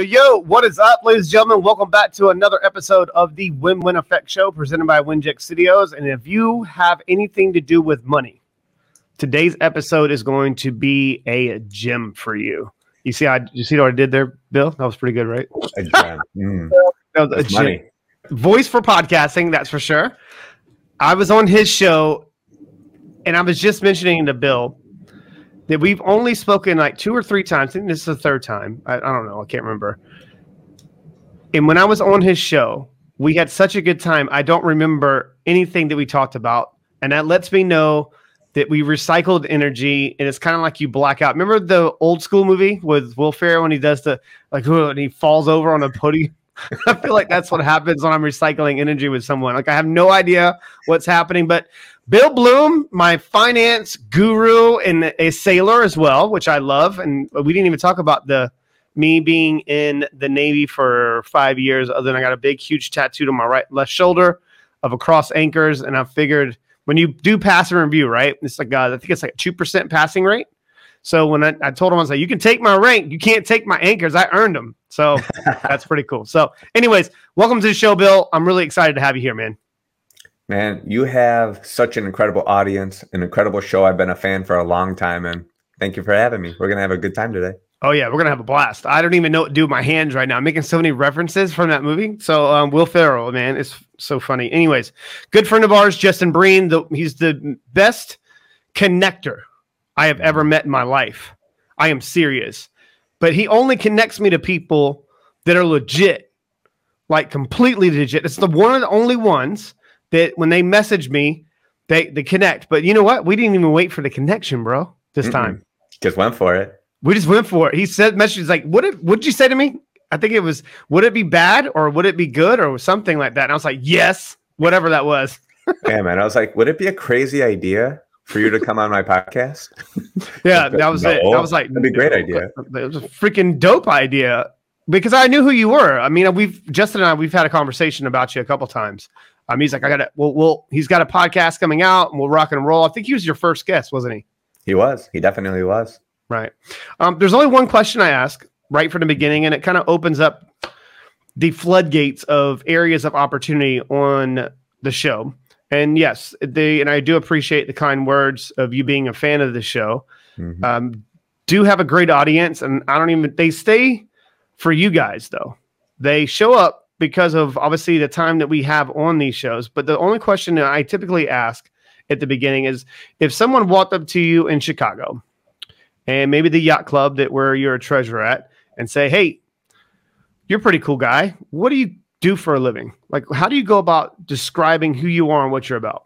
Yo, yo, what is up, ladies and gentlemen? Welcome back to another episode of the Win Win Effect Show presented by Winject Studios. And if you have anything to do with money, today's episode is going to be a gem for you. You see, I you see what I did there, Bill? That was pretty good, right? A gem. Mm, That was a that's gem. money. Voice for podcasting, that's for sure. I was on his show, and I was just mentioning to Bill that we've only spoken like two or three times. I think this is the third time. I, I don't know. I can't remember. And when I was on his show, we had such a good time. I don't remember anything that we talked about. And that lets me know that we recycled energy and it's kind of like you black out. Remember the old school movie with Will Ferrell when he does the like and he falls over on a podium? I feel like that's what happens when I'm recycling energy with someone. Like I have no idea what's happening, but Bill Bloom, my finance guru and a sailor as well, which I love, and we didn't even talk about the me being in the Navy for five years. Other than I got a big, huge tattoo on my right left shoulder of a cross anchors, and I figured when you do pass and review, right, it's like uh, I think it's like a two percent passing rate. So when I, I told him, I was like, "You can take my rank, you can't take my anchors. I earned them." So that's pretty cool. So, anyways, welcome to the show, Bill. I'm really excited to have you here, man. Man, you have such an incredible audience, an incredible show. I've been a fan for a long time, and thank you for having me. We're gonna have a good time today. Oh yeah, we're gonna have a blast. I don't even know do my hands right now. I'm making so many references from that movie. So um, Will Ferrell, man, it's so funny. Anyways, good friend of ours, Justin Breen. The, he's the best connector I have ever met in my life. I am serious, but he only connects me to people that are legit, like completely legit. It's the one of the only ones that when they message me, they they connect. But you know what? We didn't even wait for the connection, bro. This Mm-mm. time. Just went for it. We just went for it. He said messages like, "What did what did you say to me?" I think it was, "Would it be bad or would it be good or something like that?" And I was like, "Yes, whatever that was." Yeah, man. I was like, would it be a crazy idea for you to come on my podcast? Yeah, that was it. I was like, that'd be a great idea. It was a freaking dope idea because I knew who you were. I mean, we've Justin and I we've had a conversation about you a couple times. Um, he's like, I got it. Well, well, he's got a podcast coming out, and we'll rock and roll. I think he was your first guest, wasn't he? He was. He definitely was. Right. Um, there's only one question I ask right from the beginning, and it kind of opens up the floodgates of areas of opportunity on the show. And yes, they and I do appreciate the kind words of you being a fan of the show. Mhm. Um, do have a great audience, and I don't even they stay for you guys though. They show up because of obviously the time that we have on these shows. But the only question that I typically ask at the beginning is if someone walked up to you in Chicago and maybe the yacht club that where you're a treasurer at and say, Hey, you're a pretty cool guy. What do you do for a living? Like, how do you go about describing who you are and what you're about?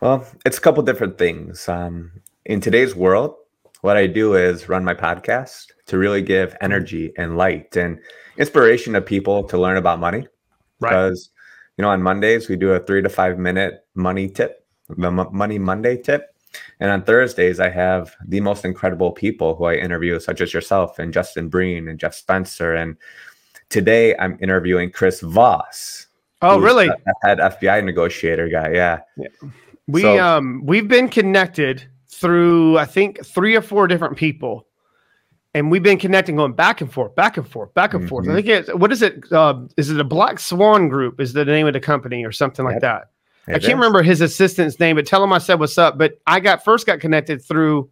Well, it's a couple different things. Um, in today's world, what I do is run my podcast to really give energy and light and inspiration to people to learn about money. Right. Because, you know, on Mondays, we do a three to five minute money tip, the Mo- Money Monday tip. And on Thursdays, I have the most incredible people who I interview, such as yourself and Justin Breen and Jeff Spencer. And today I'm interviewing Chris Voss. Oh, really? head FBI negotiator guy. Yeah. We So- um we've been connected through I think three or four different people, and we've been connecting going back and forth, back and forth, back and forth. I think it's what is it? Uh, is it a Black Swan Group? Is the name of the company or something like Yep. that? I can't is. remember his assistant's name, but tell him I said what's up. But I got first got connected through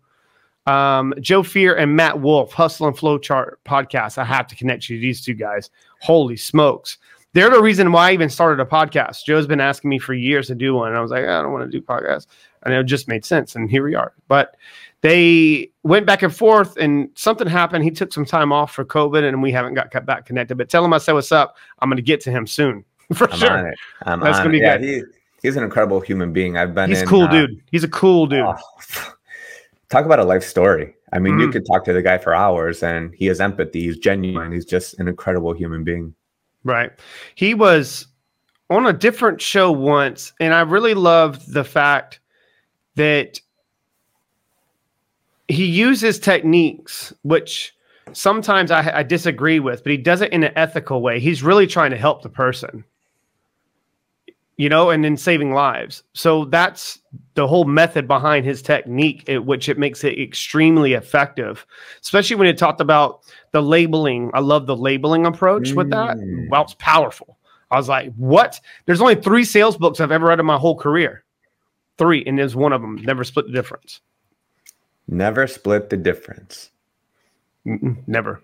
um, Joe Fier and Matt Wolfe, Hustle and Flowchart podcast. I have to connect you to these two guys. Holy smokes. They're the reason why I even started a podcast. Joe's been asking me for years to do one. And I was like, I don't want to do podcasts. And it just made sense. And here we are. But they went back and forth and something happened. He took some time off for COVID and we haven't got cut back connected. But tell him I said what's up. I'm going to get to him soon for I'm sure. on it. I'm That's gonna it. be yeah, good. He, he's an incredible human being. I've been He's in, cool, uh, dude. He's a cool dude. oh, talk about a life story. I mean, you Mhm. could talk to the guy for hours and he has empathy. He's genuine. He's just an incredible human being. Right. He was on a different show once, and I really loved the fact that he uses techniques which sometimes I, I disagree with, but he does it in an ethical way. He's really trying to help the person. you know, and then saving lives. So that's the whole method behind his technique, at which it makes it extremely effective, especially when it talked about the labeling. I love the labeling approach with that. Mm. Wow, it's powerful. I was like, what? There's only three sales books I've ever read in my whole career. Three, and there's one of them. Never split the difference. Never split the difference. Never.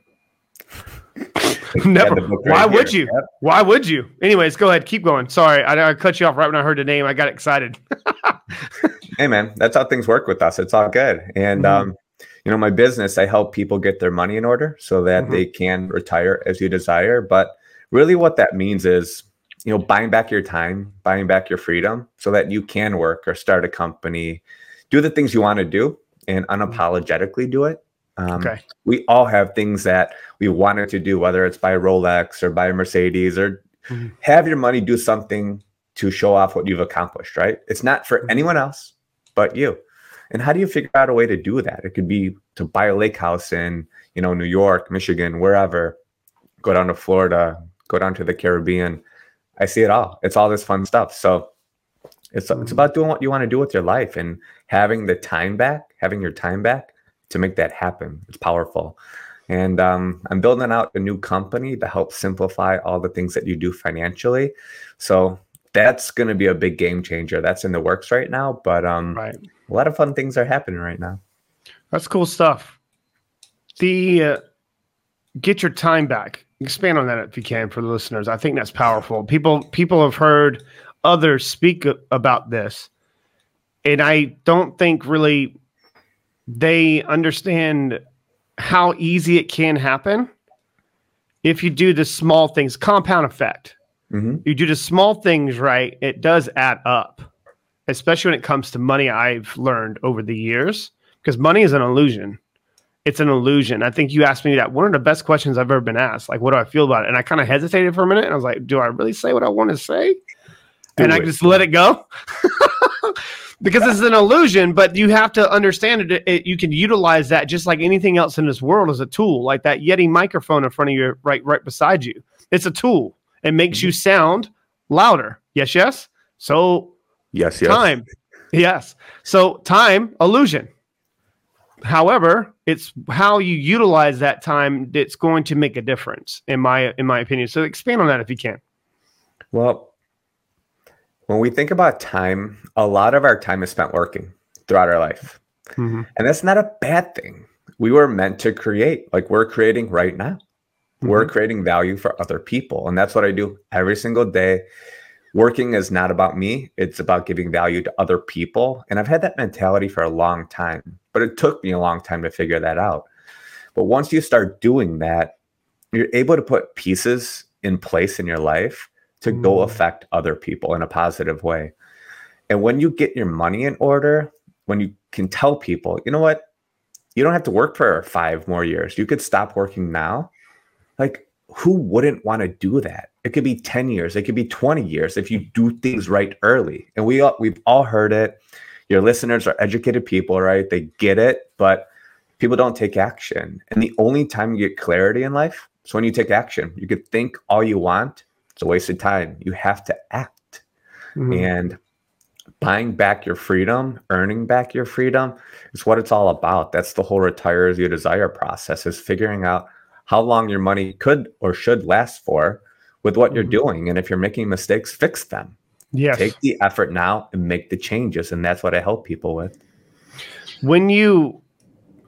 Never. Why right would here. you? Yep. Why would you? Anyways, go ahead. Keep going. Sorry, I, I cut you off right when I heard the name. I got excited. Hey man, that's how things work with us. It's all good. And Mhm. um, you know, my business, I help people get their money in order so that Mhm. they can retire as you desire. But really what that means is, you know, buying back your time, buying back your freedom so that you can work or start a company, do the things you want to do and unapologetically do it. Um, Okay. We all have things that we wanted to do, whether it's buy a Rolex or buy a Mercedes or Mhm. have your money do something to show off what you've accomplished, right? It's not for Mhm. anyone else but you. And how do you figure out a way to do that? It could be to buy a lake house in, you know, New York, Michigan, wherever, go down to Florida, go down to the Caribbean. I see it all. It's all this fun stuff. So it's it's Mhm. about doing what you want to do with your life and having the time back, having your time back to make that happen. It's powerful. And um, I'm building out a new company to help simplify all the things that you do financially. So that's going to be a big game changer. That's in the works right now. But um, Right. a lot of fun things are happening right now. That's cool stuff. The uh, get your time back. Expand on that if you can for the listeners. I think that's powerful. People people have heard others speak about this, and I don't think really they understand how easy it can happen if you do the small things. Compound effect. Mhm. You do the small things right, it does add up. Especially when it comes to money, I've learned over the years because money is an illusion. It's an illusion. I think you asked me that one of the best questions I've ever been asked. Like, what do I feel about it? And I kind of hesitated for a minute. And I was like, do I really say what I want to say? Do and I just let it go because it's an illusion. But you have to understand it, it. You can utilize that just like anything else in this world as a tool, like that Yeti microphone in front of you, right, right beside you. It's a tool. It makes you mm-hmm. sound louder. Yes, yes. So Yes, yes. time yes so time illusion however it's how you utilize that time that's going to make a difference in my in my opinion so expand on that if you can Well, when we think about time, a lot of our time is spent working throughout our life. Mm-hmm. And that's not a bad thing. We were meant to create, like we're creating right now. We're mm-hmm. creating value for other people. And that's what I do every single day. Working is not about me, it's about giving value to other people. And I've had that mentality for a long time, but it took me a long time to figure that out. But once you start doing that, you're able to put pieces in place in your life to go Mm. affect other people in a positive way. And when you get your money in order, when you can tell people, you know what, you don't have to work for five more years. You could stop working now. Like, who wouldn't want to do that? It could be 10 years, it could be 20 years if you do things right early. And we all, we've all heard it. Your listeners are educated people, right? They get it, but people don't take action. And the only time you get clarity in life is when you take action. You could think all you want, it's a waste of time. You have to act. Mhm. And buying back your freedom, earning back your freedom is what it's all about. That's the whole retire as you desire process is figuring out how long your money could or should last for with what you're Mhm. doing. And if you're making mistakes, fix them. Yes Take the effort now and make the changes. And that's what I help people with. when you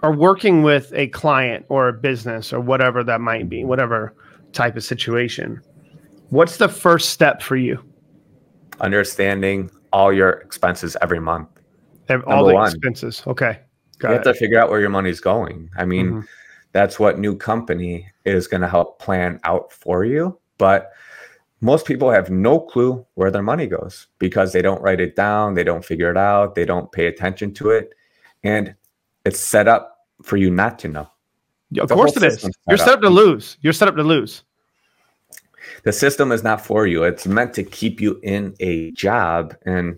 are working with a client or a business or whatever that might be whatever type of situation what's the first step for you Understanding all your expenses every month. All the one. expenses okay you got have to figure out where your money's going. I mean, Mhm. that's what new company is going to help plan out for you. But most people have no clue where their money goes because they don't write it down, they don't figure it out, they don't pay attention to it, and it's set up for you not to know. Yeah, of the course it is system's you're set set up. up to lose you're set up to lose The system is not for you. It's meant to keep you in a job and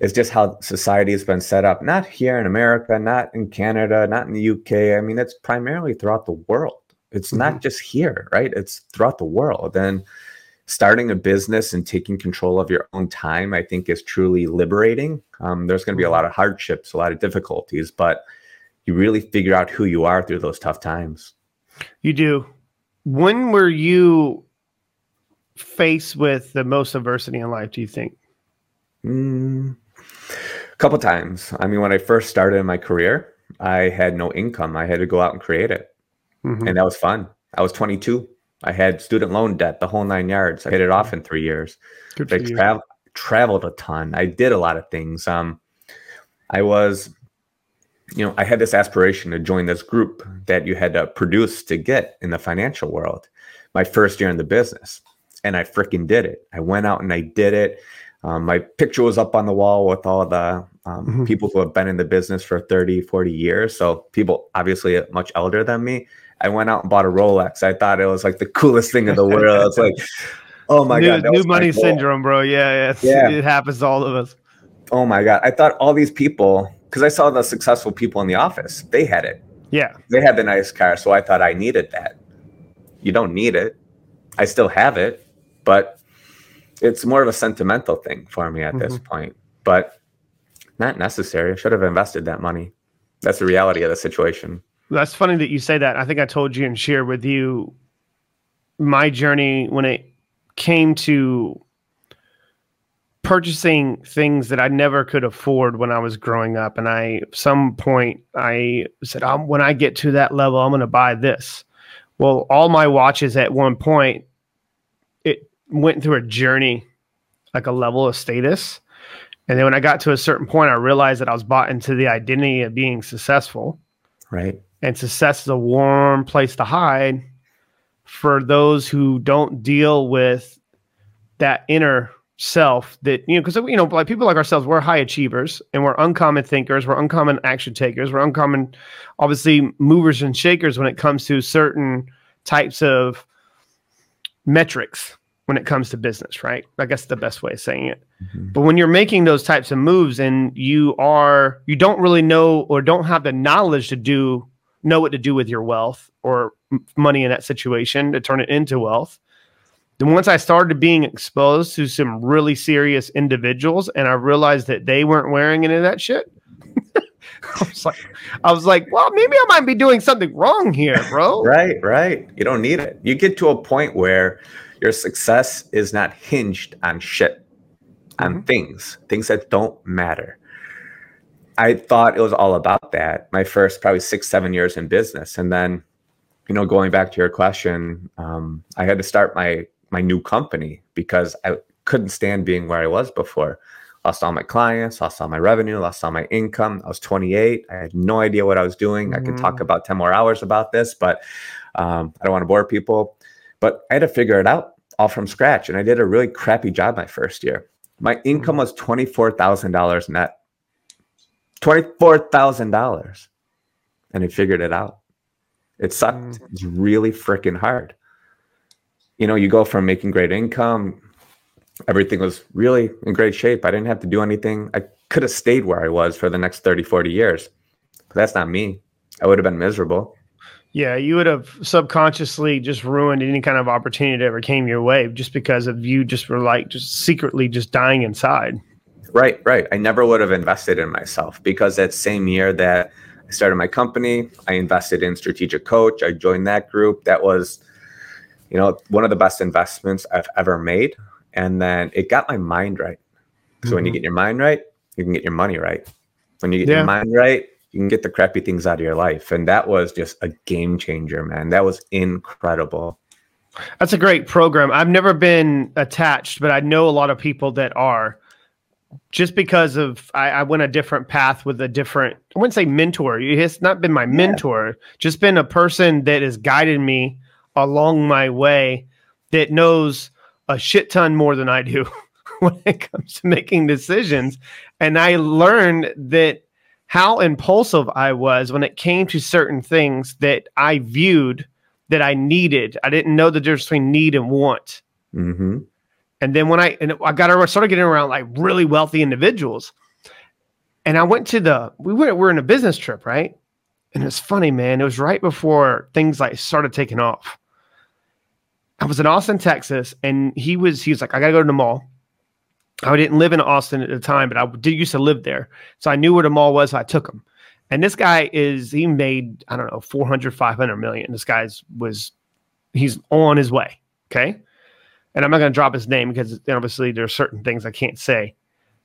it's just how society has been set up. Not here in America, not in Canada, not in the UK. I mean, it's primarily throughout the world. It's not mm-hmm. just here, right? It's throughout the world. And starting a business and taking control of your own time, I think, is truly liberating. Um, there's going to be a lot of hardships, a lot of difficulties, but you really figure out who you are through those tough times. You do. When were you faced with the most adversity in life, do you think? Mm, a couple times. I mean, when I first started in my career, I had no income. I had to go out and create it. Mm-hmm. And that was fun. I was 22. I had student loan debt, the whole nine yards. I paid it off in three years. Good I tra- traveled a ton. I did a lot of things. Um, I was, you know, I had this aspiration to join this group that you had to produce to get in the financial world. My first year in the business, and I freaking did it. I went out and I did it. Um, my picture was up on the wall with all the um, mm-hmm. people who have been in the business for 30, 40 years. So people obviously much elder than me. I went out and bought a Rolex. I thought it was like the coolest thing in the world. It's like, oh my new, god, new money syndrome, bro. Yeah, yeah, it happens to all of us. Oh my god, I thought all these people because I saw the successful people in the office. They had it. Yeah, they had the nice car, so I thought I needed that. You don't need it. I still have it, but it's more of a sentimental thing for me at mm-hmm. this point. But not necessary. I should have invested that money. That's the reality of the situation. That's funny that you say that. I think I told you and shared with you my journey when it came to purchasing things that I never could afford when I was growing up. And I, some point, I said, when I get to that level, I'm going to buy this. Well, all my watches at one point, it went through a journey, like a level of status. And then when I got to a certain point, I realized that I was bought into the identity of being successful. Right and success is a warm place to hide for those who don't deal with that inner self that you know because you know like people like ourselves we're high achievers and we're uncommon thinkers we're uncommon action takers we're uncommon obviously movers and shakers when it comes to certain types of metrics when it comes to business right i guess the best way of saying it mm-hmm. but when you're making those types of moves and you are you don't really know or don't have the knowledge to do know what to do with your wealth or money in that situation to turn it into wealth. Then once I started being exposed to some really serious individuals and I realized that they weren't wearing any of that shit, I was like, I was like, well, maybe I might be doing something wrong here, bro. right, right. You don't need it. You get to a point where your success is not hinged on shit, on mm-hmm. things, things that don't matter. I thought it was all about that. My first probably six, seven years in business, and then, you know, going back to your question, um, I had to start my my new company because I couldn't stand being where I was before. Lost all my clients, lost all my revenue, lost all my income. I was 28. I had no idea what I was doing. Mm-hmm. I could talk mm-hmm. about 10 more hours about this, but um, I don't want to bore people. But I had to figure it out all from scratch, and I did a really crappy job my first year. My income mm-hmm. was twenty four thousand dollars net $24,000. And he figured it out. It sucked. Mm. It's really freaking hard. You know, you go from making great income, everything was really in great shape. I didn't have to do anything. I could have stayed where I was for the next 30, 40 years. But that's not me. I would have been miserable. Yeah, you would have subconsciously just ruined any kind of opportunity that ever came your way just because of you just were like just secretly just dying inside. Right, right. I never would have invested in myself because that same year that I started my company, I invested in Strategic Coach. I joined that group. That was, you know, one of the best investments I've ever made. And then it got my mind right. So mm-hmm. when you mm-hmm. get your mind right, you can get your money right. When you get yeah. your mind right, you can get the crappy things out of your life. And that was just a game changer, man. That was incredible. That's a great program. I've never been attached, but I know a lot of people that are just because of I, I, went a different path with a different I wouldn't say mentor. It's not been my mentor, yeah. just been a person that has guided me along my way that knows a shit ton more than I do when it comes to making decisions. And I learned that how impulsive I was when it came to certain things that I viewed that I needed. I didn't know the difference between need and want. Mm-hmm. And then when I and I got I started getting around like really wealthy individuals, and I went to the we went we're in a business trip, right? And it's funny, man. It was right before things like started taking off. I was in Austin, Texas, and he was he was like, I gotta go to the mall. I didn't live in Austin at the time, but I did used to live there. So I knew where the mall was. So I took him. And this guy is, he made, I don't know, 400, 500 million. This guy's was, he's on his way. Okay. And I'm not going to drop his name because obviously there are certain things I can't say.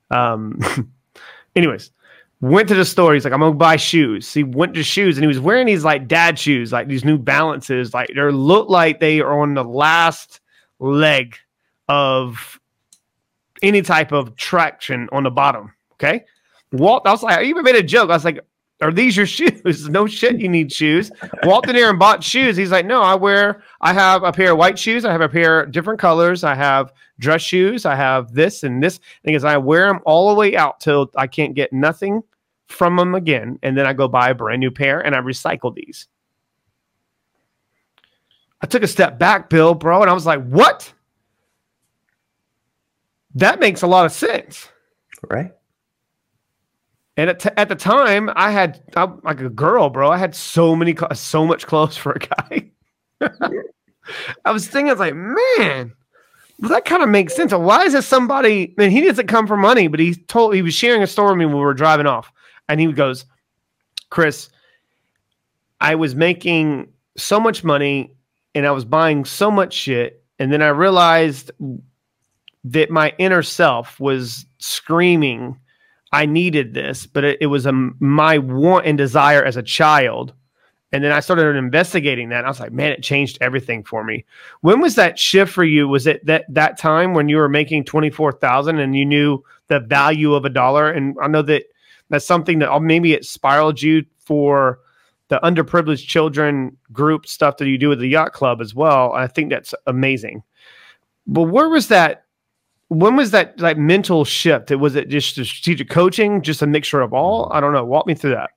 Um, anyways, went to the store. He's like, I'm to buy shoes. He went to shoes and he was wearing these like dad shoes, like these new balances. Like they look like they are on the last leg of any type of traction on the bottom. Okay. Walt, I was like, I even made a joke. I was like, are these your shoes? no shit, you need shoes. Walked in here and bought shoes. He's like, no, I wear, I have a pair of white shoes. I have a pair of different colors. I have dress shoes. I have this and this. Is, I wear them all the way out till I can't get nothing from them again. And then I go buy a brand new pair and I recycle these. I took a step back, Bill, bro, and I was like, what? That makes a lot of sense. Right. And at, t- at the time, I had I'm like a girl, bro. I had so many, so much clothes for a guy. I was thinking, I was like, man, well, that kind of makes sense. Why is this somebody? And he doesn't come for money, but he told he was sharing a story with me when we were driving off, and he goes, "Chris, I was making so much money, and I was buying so much shit, and then I realized that my inner self was screaming." I needed this, but it, it was a, my want and desire as a child. And then I started investigating that. I was like, man, it changed everything for me. When was that shift for you? Was it that that time when you were making twenty four thousand and you knew the value of a dollar? And I know that that's something that oh, maybe it spiraled you for the underprivileged children group stuff that you do with the yacht club as well. I think that's amazing. But where was that when was that like mental shift? It Was it just strategic coaching, just a mixture of all? I don't know. Walk me through that.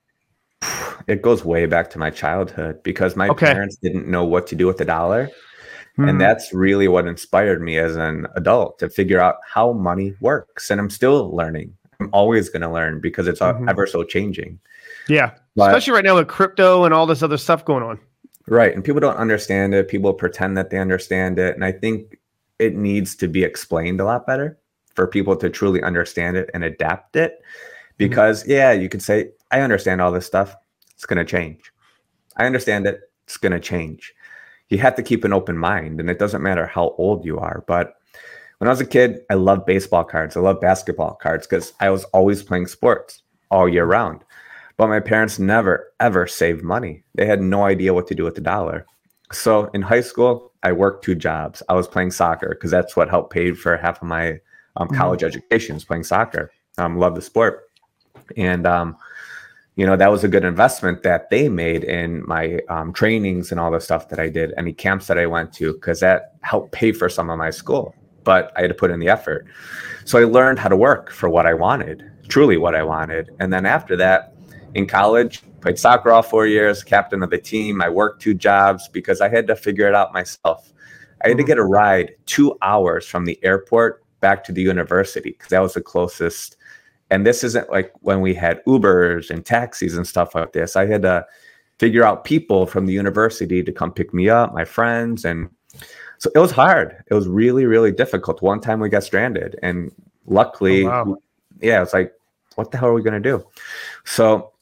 It goes way back to my childhood because my okay. parents didn't know what to do with the dollar. Mm-hmm. And hmm. that's really what inspired me as an adult to figure out how money works. And I'm still learning. I'm always going to learn because it's mm-hmm. ever so changing. Yeah. But, Especially right now with crypto and all this other stuff going on. Right. And people don't understand it. People pretend that they understand it. And I think it needs to be explained a lot better for people to truly understand it and adapt it. Mm-hmm. Because, mm-hmm. yeah, you could say, I understand all this stuff. It's going to change. I understand it. It's going to change. You have to keep an open mind, and it doesn't matter how old you are. But when I was a kid, I loved baseball cards. I loved basketball cards because I was always playing sports all year round. But my parents never, ever saved money. They had no idea what to do with the dollar. So in high school, I worked two jobs. I was playing soccer because that's what helped pay for half of my um, mm-hmm. college mm-hmm. education is playing soccer. Um, love the sport, and um, you know that was a good investment that they made in my um, trainings and all the stuff that I did, any camps that I went to, because that helped pay for some of my school. But I had to put in the effort, so I learned how to work for what I wanted, truly what I wanted, and then after that, in college, played soccer all four years, captain of the team. I worked two jobs because I had to figure it out myself. I had to mm-hmm. get a ride two hours from the airport back to the university because that was the closest. And this isn't like when we had Ubers and taxis and stuff like this. I had to figure out people from the university to come pick me up, my friends. And so it was hard. It was really, really difficult. One time we got stranded. And luckily, oh, wow. yeah, it's like, what the hell are we going to do? So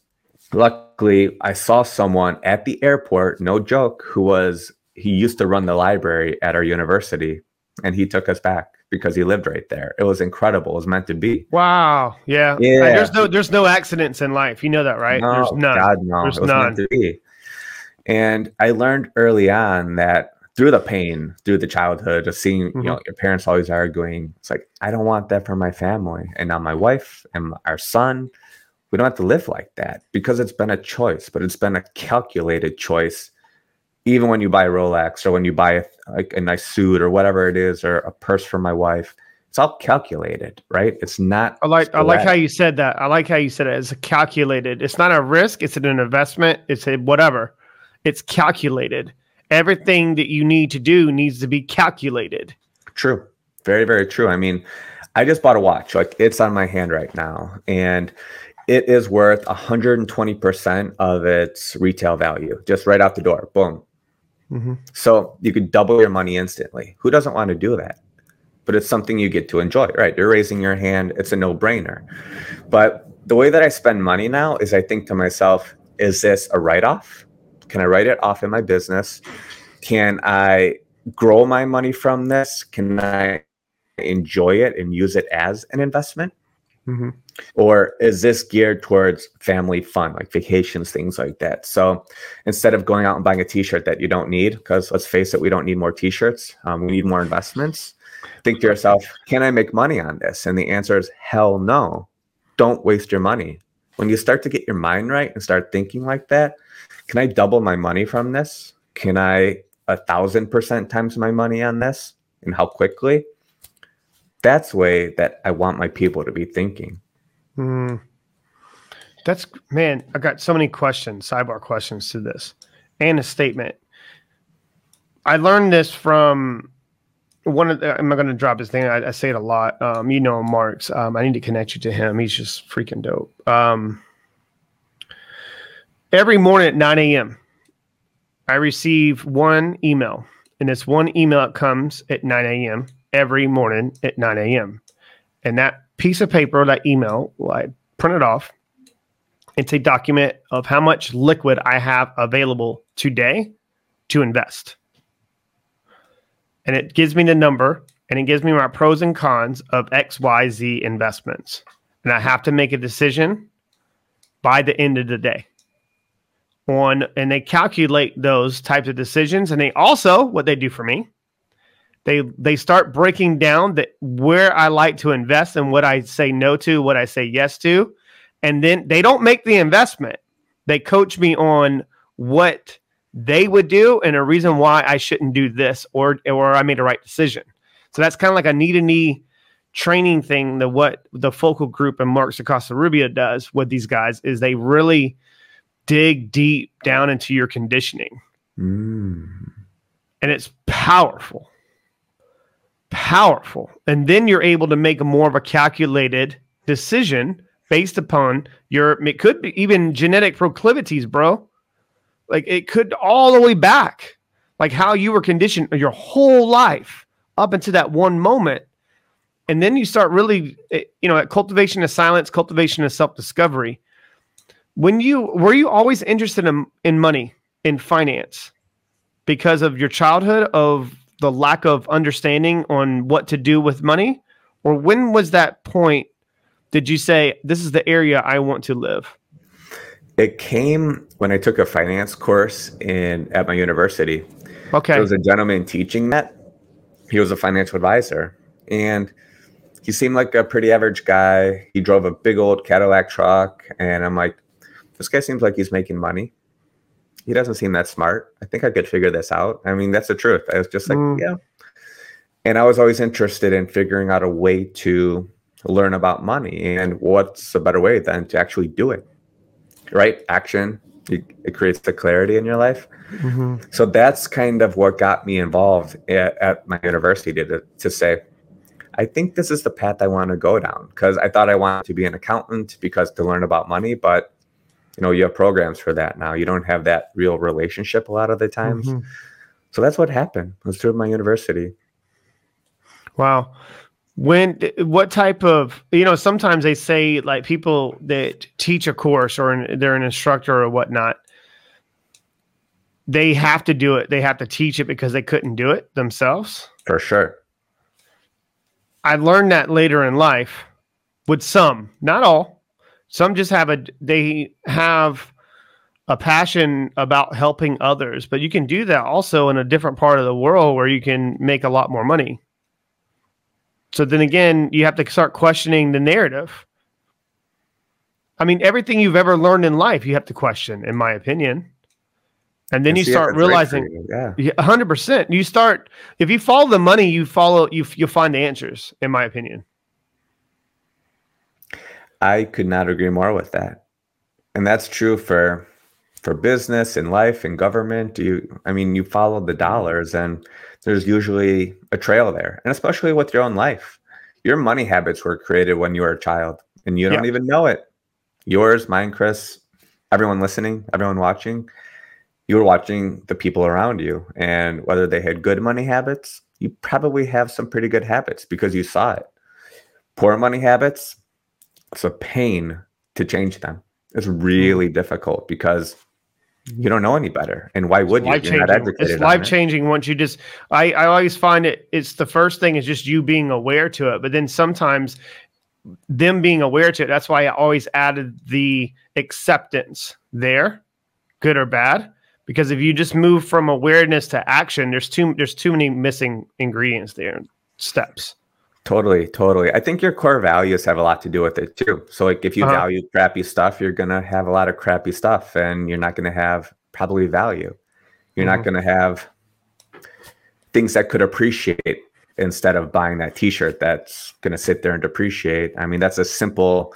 luckily i saw someone at the airport no joke who was he used to run the library at our university and he took us back because he lived right there. It was incredible. It was meant to be. Wow. Yeah. Yeah. there's no there's no accidents in life. You know that right? No, there's none. God, no. there's none. and i learned early on that through the pain through the childhood of seeing mm-hmm. you know your parents always arguing it's like i don't want that for my family. And now my wife and our son we don't have to live like that because it's been a choice, but it's been a calculated choice. Even when you buy a Rolex or when you buy a, like a nice suit or whatever it is, or a purse for my wife, it's all calculated, right? It's not. I like I like how you said that. I like how you said it. It's calculated. It's not a risk. It's an investment. It's a whatever. It's calculated. Everything that you need to do needs to be calculated. True. Very very true. I mean, I just bought a watch. Like it's on my hand right now, and it is worth 120% of its retail value just right out the door. Boom. Mm-hmm. So you could double your money instantly. Who doesn't want to do that? But it's something you get to enjoy, right? You're raising your hand, it's a no brainer. But the way that I spend money now is I think to myself, is this a write off? Can I write it off in my business? Can I grow my money from this? Can I enjoy it and use it as an investment? Mm-hmm. Or is this geared towards family fun, like vacations, things like that? So instead of going out and buying a t shirt that you don't need, because let's face it, we don't need more t shirts, um, we need more investments. Think to yourself, can I make money on this? And the answer is hell no. Don't waste your money. When you start to get your mind right and start thinking like that, can I double my money from this? Can I a thousand percent times my money on this? And how quickly? That's the way that I want my people to be thinking. Mm. That's man, I got so many questions, sidebar questions to this, and a statement. I learned this from one of the, I'm not going to drop his name. I, I, say it a lot. Um, you know, Marks. Um, I need to connect you to him. He's just freaking dope. Um, every morning at 9 a.m., I receive one email, and this one email that comes at 9 a.m. every morning at 9 a.m. And that piece of paper, that email, I print it off. It's a document of how much liquid I have available today to invest. And it gives me the number and it gives me my pros and cons of XYZ investments. And I have to make a decision by the end of the day on and they calculate those types of decisions and they also what they do for me they they start breaking down that where I like to invest and what I say no to, what I say yes to, and then they don't make the investment. They coach me on what they would do and a reason why I shouldn't do this or or I made a right decision. So that's kind of like a knee to knee training thing. The what the focal group and Mark Sacasa does with these guys is they really dig deep down into your conditioning. Mm. And it's powerful powerful. And then you're able to make more of a calculated decision based upon your, it could be even genetic proclivities, bro. Like it could all the way back, like how you were conditioned your whole life up into that one moment. And then you start really, you know, at cultivation of silence, cultivation of self discovery. When you were you always interested in, in money, in finance, because of your childhood of the lack of understanding on what to do with money? Or when was that point? Did you say, this is the area I want to live? It came when I took a finance course in at my university. Okay. There was a gentleman teaching that. He was a financial advisor. And he seemed like a pretty average guy. He drove a big old Cadillac truck. And I'm like, this guy seems like he's making money he doesn't seem that smart. I think I could figure this out. I mean, that's the truth. I was just like, mm. yeah. And I was always interested in figuring out a way to learn about money. And what's a better way than to actually do it? Right? Action. It, it creates the clarity in your life. Mm-hmm. So that's kind of what got me involved at, at my university to, to say, I think this is the path I want to go down because I thought I wanted to be an accountant because to learn about money, but you know you have programs for that now. You don't have that real relationship a lot of the times. Mm-hmm. so that's what happened. It was through my university. Wow. When what type of you know sometimes they say like people that teach a course or an, they're an instructor or whatnot they have to do it. They have to teach it because they couldn't do it themselves. For sure. I learned that later in life with some not all some just have a they have a passion about helping others, but you can do that also in a different part of the world where you can make a lot more money. So then again, you have to start questioning the narrative. I mean, everything you've ever learned in life, you have to question, in my opinion. And then you start realizing, yeah, hundred percent. You start if you follow the money, you follow you you'll find the answers. In my opinion. I could not agree more with that. And that's true for for business and life and government. You I mean you follow the dollars and there's usually a trail there. And especially with your own life. Your money habits were created when you were a child and you don't yeah. even know it. Yours, mine, Chris, everyone listening, everyone watching. you were watching the people around you and whether they had good money habits, you probably have some pretty good habits because you saw it. Poor money habits, it's a pain to change them. It's hmm. really difficult because you hmm. don't know any better. And why would you? Not educated it's life changing once you just I, I always find it it's the first thing is just you being aware to it. But then sometimes them being aware to it, that's why I always added the acceptance there, good or bad. Because if you just move from awareness to action, there's too there's too many missing ingredients there, steps. Totally, totally. I think your core values have a lot to do with it too. So, like, if you uh-huh. value crappy stuff, you're gonna have a lot of crappy stuff, and you're not gonna have probably value. You're mm-hmm. not gonna have things that could appreciate instead of buying that T-shirt that's gonna sit there and depreciate. I mean, that's a simple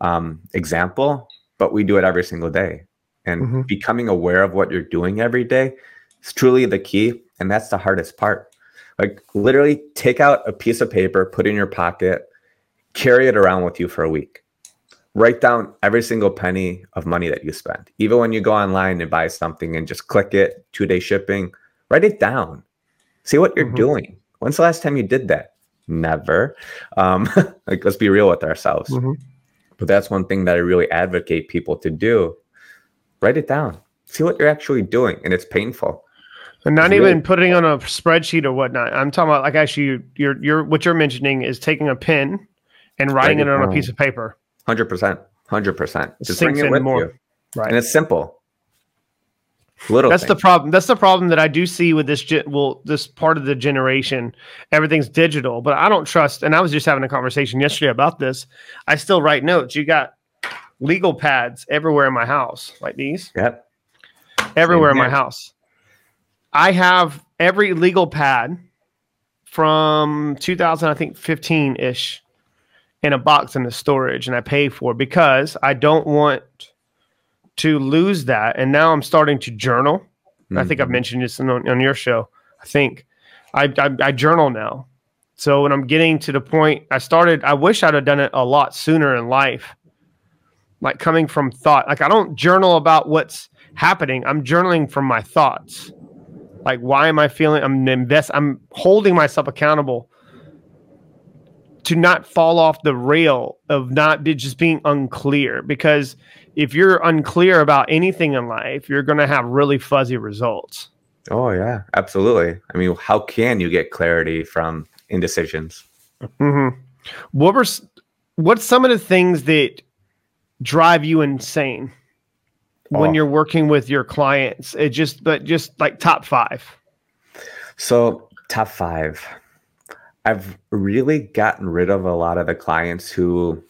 um, example, but we do it every single day. And mm-hmm. becoming aware of what you're doing every day is truly the key, and that's the hardest part like literally take out a piece of paper, put it in your pocket, carry it around with you for a week. Write down every single penny of money that you spend. Even when you go online and buy something and just click it, two day shipping, write it down. See what you're mm-hmm. doing. When's the last time you did that? Never. Um, like let's be real with ourselves. Mm-hmm. But that's one thing that I really advocate people to do. Write it down. See what you're actually doing. And it's painful. And not even putting on a spreadsheet or whatnot. I'm talking about like actually you're you're what you're mentioning is taking a pen and writing it on a piece of paper. Hundred percent. Hundred percent. Just bring it with more. you. Right. And it's simple. Little That's things. the problem. That's the problem that I do see with this ge- well, this part of the generation. Everything's digital, but I don't trust and I was just having a conversation yesterday about this. I still write notes. You got legal pads everywhere in my house, like these. Yep. Everywhere in my house I have every legal pad from 2000, I think 15 ish, in a box in the storage, and I pay for because I don't want to lose that. And now I'm starting to journal. Mm-hmm. I think I've mm-hmm. mentioned this on, on your show. I think I, I, I journal now. So when I'm getting to the point, I started. I wish I'd have done it a lot sooner in life. Like coming from thought. Like I don't journal about what's happening. I'm journaling from my thoughts. Like, why am I feeling? I'm invest. I'm holding myself accountable to not fall off the rail of not just being unclear. Because if you're unclear about anything in life, you're going to have really fuzzy results. Oh yeah, absolutely. I mean, how can you get clarity from indecisions? Mm-hmm. What were what's some of the things that drive you insane? When oh. you're working with your clients? It just, but just like top five. So top five. I've really gotten rid of a lot of the clients who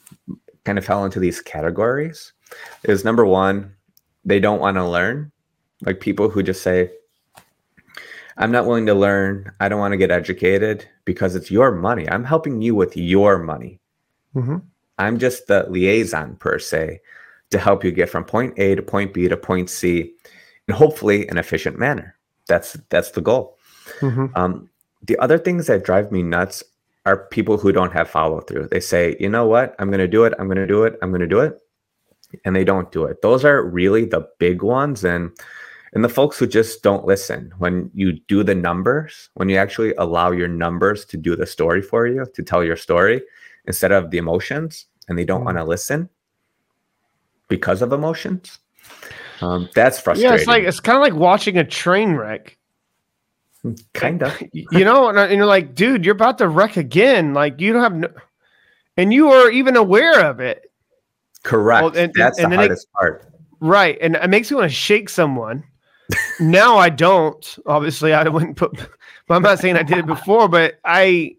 kind of fell into these categories. Is number one, they don't want to learn. Like people who just say, I'm not willing to learn. I don't want to get educated because it's your money. I'm helping you with your money. Mm-hmm. I'm just the liaison per se to help you get from point A to point B to point C, and hopefully an efficient manner. That's that's the goal. Mm-hmm. Um, the other things that drive me nuts are people who don't have follow through. They say, you know what, I'm going to do it, I'm going to do it, I'm going to do it, and they don't do it. Those are really the big ones, and and the folks who just don't listen when you do the numbers, when you actually allow your numbers to do the story for you, to tell your story instead of the emotions, and they don't mm-hmm. want to listen because of emotions. Um, that's frustrating. Yeah, it's like it's kind of like watching a train wreck. Kind of, you know, and, you're like, dude, you're about to wreck again. Like you don't have no, and you are even aware of it. Correct. Well, and, that's and, the hardest it, part. Right, and it makes me want to shake someone. now I don't. Obviously, I wouldn't put. I'm not saying I did it before, but I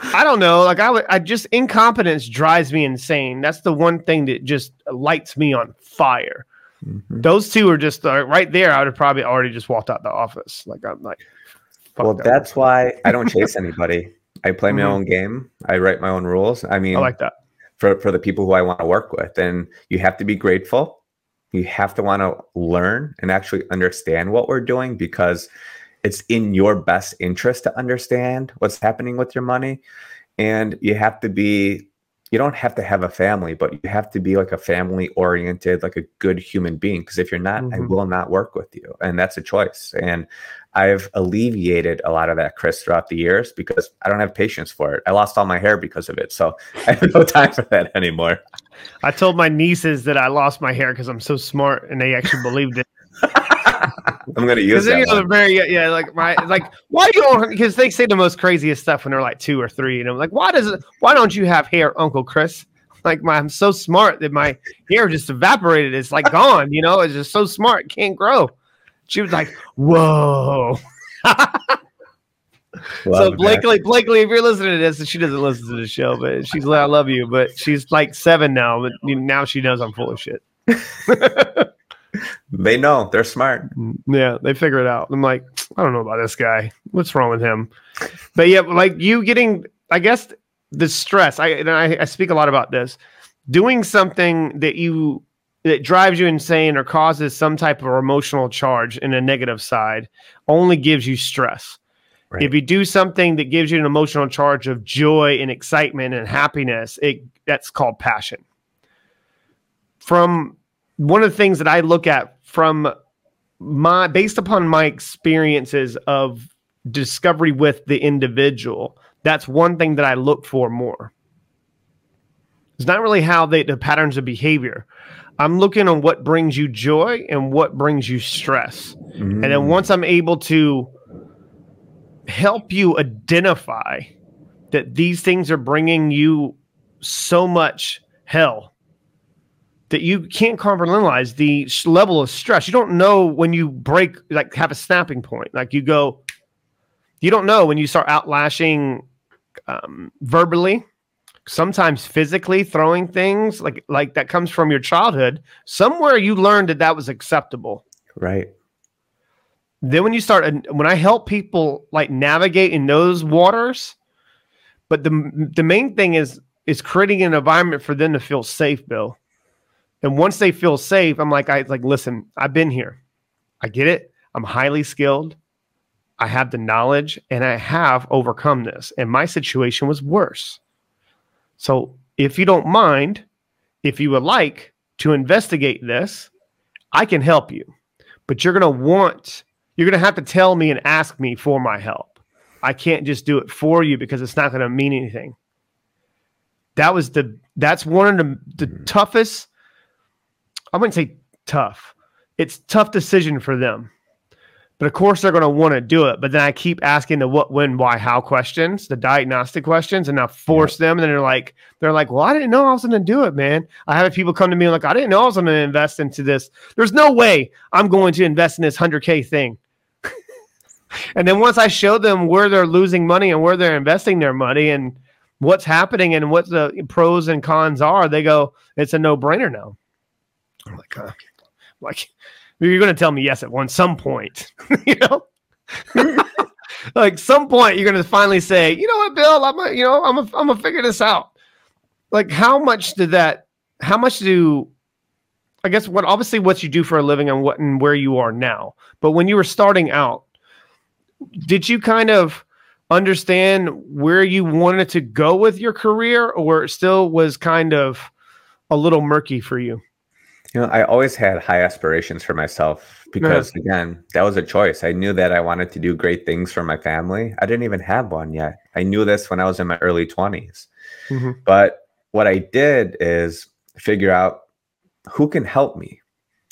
I don't know. Like I would, I just incompetence drives me insane. That's the one thing that just lights me on fire. Mm-hmm. Those two are just uh, right there. I would have probably already just walked out the office. Like I'm like, well, that that's why I don't chase anybody. I play my mm-hmm. own game. I write my own rules. I mean, I like that for for the people who I want to work with, and you have to be grateful. You have to want to learn and actually understand what we're doing because it's in your best interest to understand what's happening with your money and you have to be you don't have to have a family, but you have to be like a family oriented, like a good human being. Because if you're not, I Mhm. will not work with you. And that's a choice. And I've alleviated a lot of that, Chris, throughout the years because I don't have patience for it. I lost all my hair because of it. So I have no time for that anymore. I told my nieces that I lost my hair because I'm so smart, and they actually believed it. I'm going to use that. one. very yeah, like my like why you don't because they say the most craziest stuff when they're like two or three, and I'm like, why does? Why don't you have hair, Uncle Chris? Like my, I'm so smart that my hair just evaporated. It's like gone. You know, it's just so smart, can't grow. She was like, whoa. so Love that. Blakely, Blakely, if you're listening to this, and she doesn't listen to the show, but she's like, I love you, but she's like seven now, but now she knows I'm full of shit. They know they're smart. Yeah, they figure it out. I'm like, I don't know about this guy. What's wrong with him? But yeah, like you getting, I guess the stress. I and I, I speak a lot about this. Doing something that you that drives you insane or causes some type of emotional charge in a negative side only gives you stress. Right. If you do something that gives you an emotional charge of joy and excitement and happiness, it that's called passion. From one of the things that I look at from my based upon my experiences of discovery with the individual, that's one thing that I look for more. It's not really how they the patterns of behavior. I'm looking on what brings you joy and what brings you stress. And Mm. then once I'm able to help you identify that these things are bringing you so much hell that you can't compartmentalize the level of stress. You don't know when you break, like have a snapping point. Like you go, you don't know when you start outlashing um, verbally, sometimes physically throwing things like like that comes from your childhood. Somewhere you learned that that was acceptable right. then when you start when i help people like navigate in those waters but the the main thing is is creating an environment for them to feel safe bill and once they feel safe i'm like i like listen i've been here. I get it. I'm highly skilled. I have the knowledge and i have overcome this. And my situation was worse. So if you don't mind if you would like to investigate this i can help you. But you're going to want you're going to have to tell me and ask me for my help. I can't just do it for you because it's not going to mean anything. That was the that's one of the, the toughest I wouldn't say tough. It's tough decision for them. But of course they're going to want to do it, but then I keep asking the what when why how questions, the diagnostic questions and I force them and they're like they're like, "Well, I didn't know I was going to do it, man." I have people come to me like, "I didn't know I was going to invest into this." There's no way I'm going to invest in this 100k thing. And then once I show them where they're losing money and where they're investing their money and what's happening and what the pros and cons are, they go, it's a no brainer now. I'm like, uh, like you're going to tell me yes at one some point, you know. like some point you're going to finally say, you know what, Bill, I'm a, you know, I'm a, I'm gonna figure this out. Like, how much did that? How much do I guess what obviously what you do for a living and what and where you are now. But when you were starting out, did you kind of understand where you wanted to go with your career or it still was kind of a little murky for you? You know, I always had high aspirations for myself because, again, that was a choice. I knew that I wanted to do great things for my family. I didn't even have one yet. I knew this when I was in my early 20s. Mhm. But what I did is figure out who can help me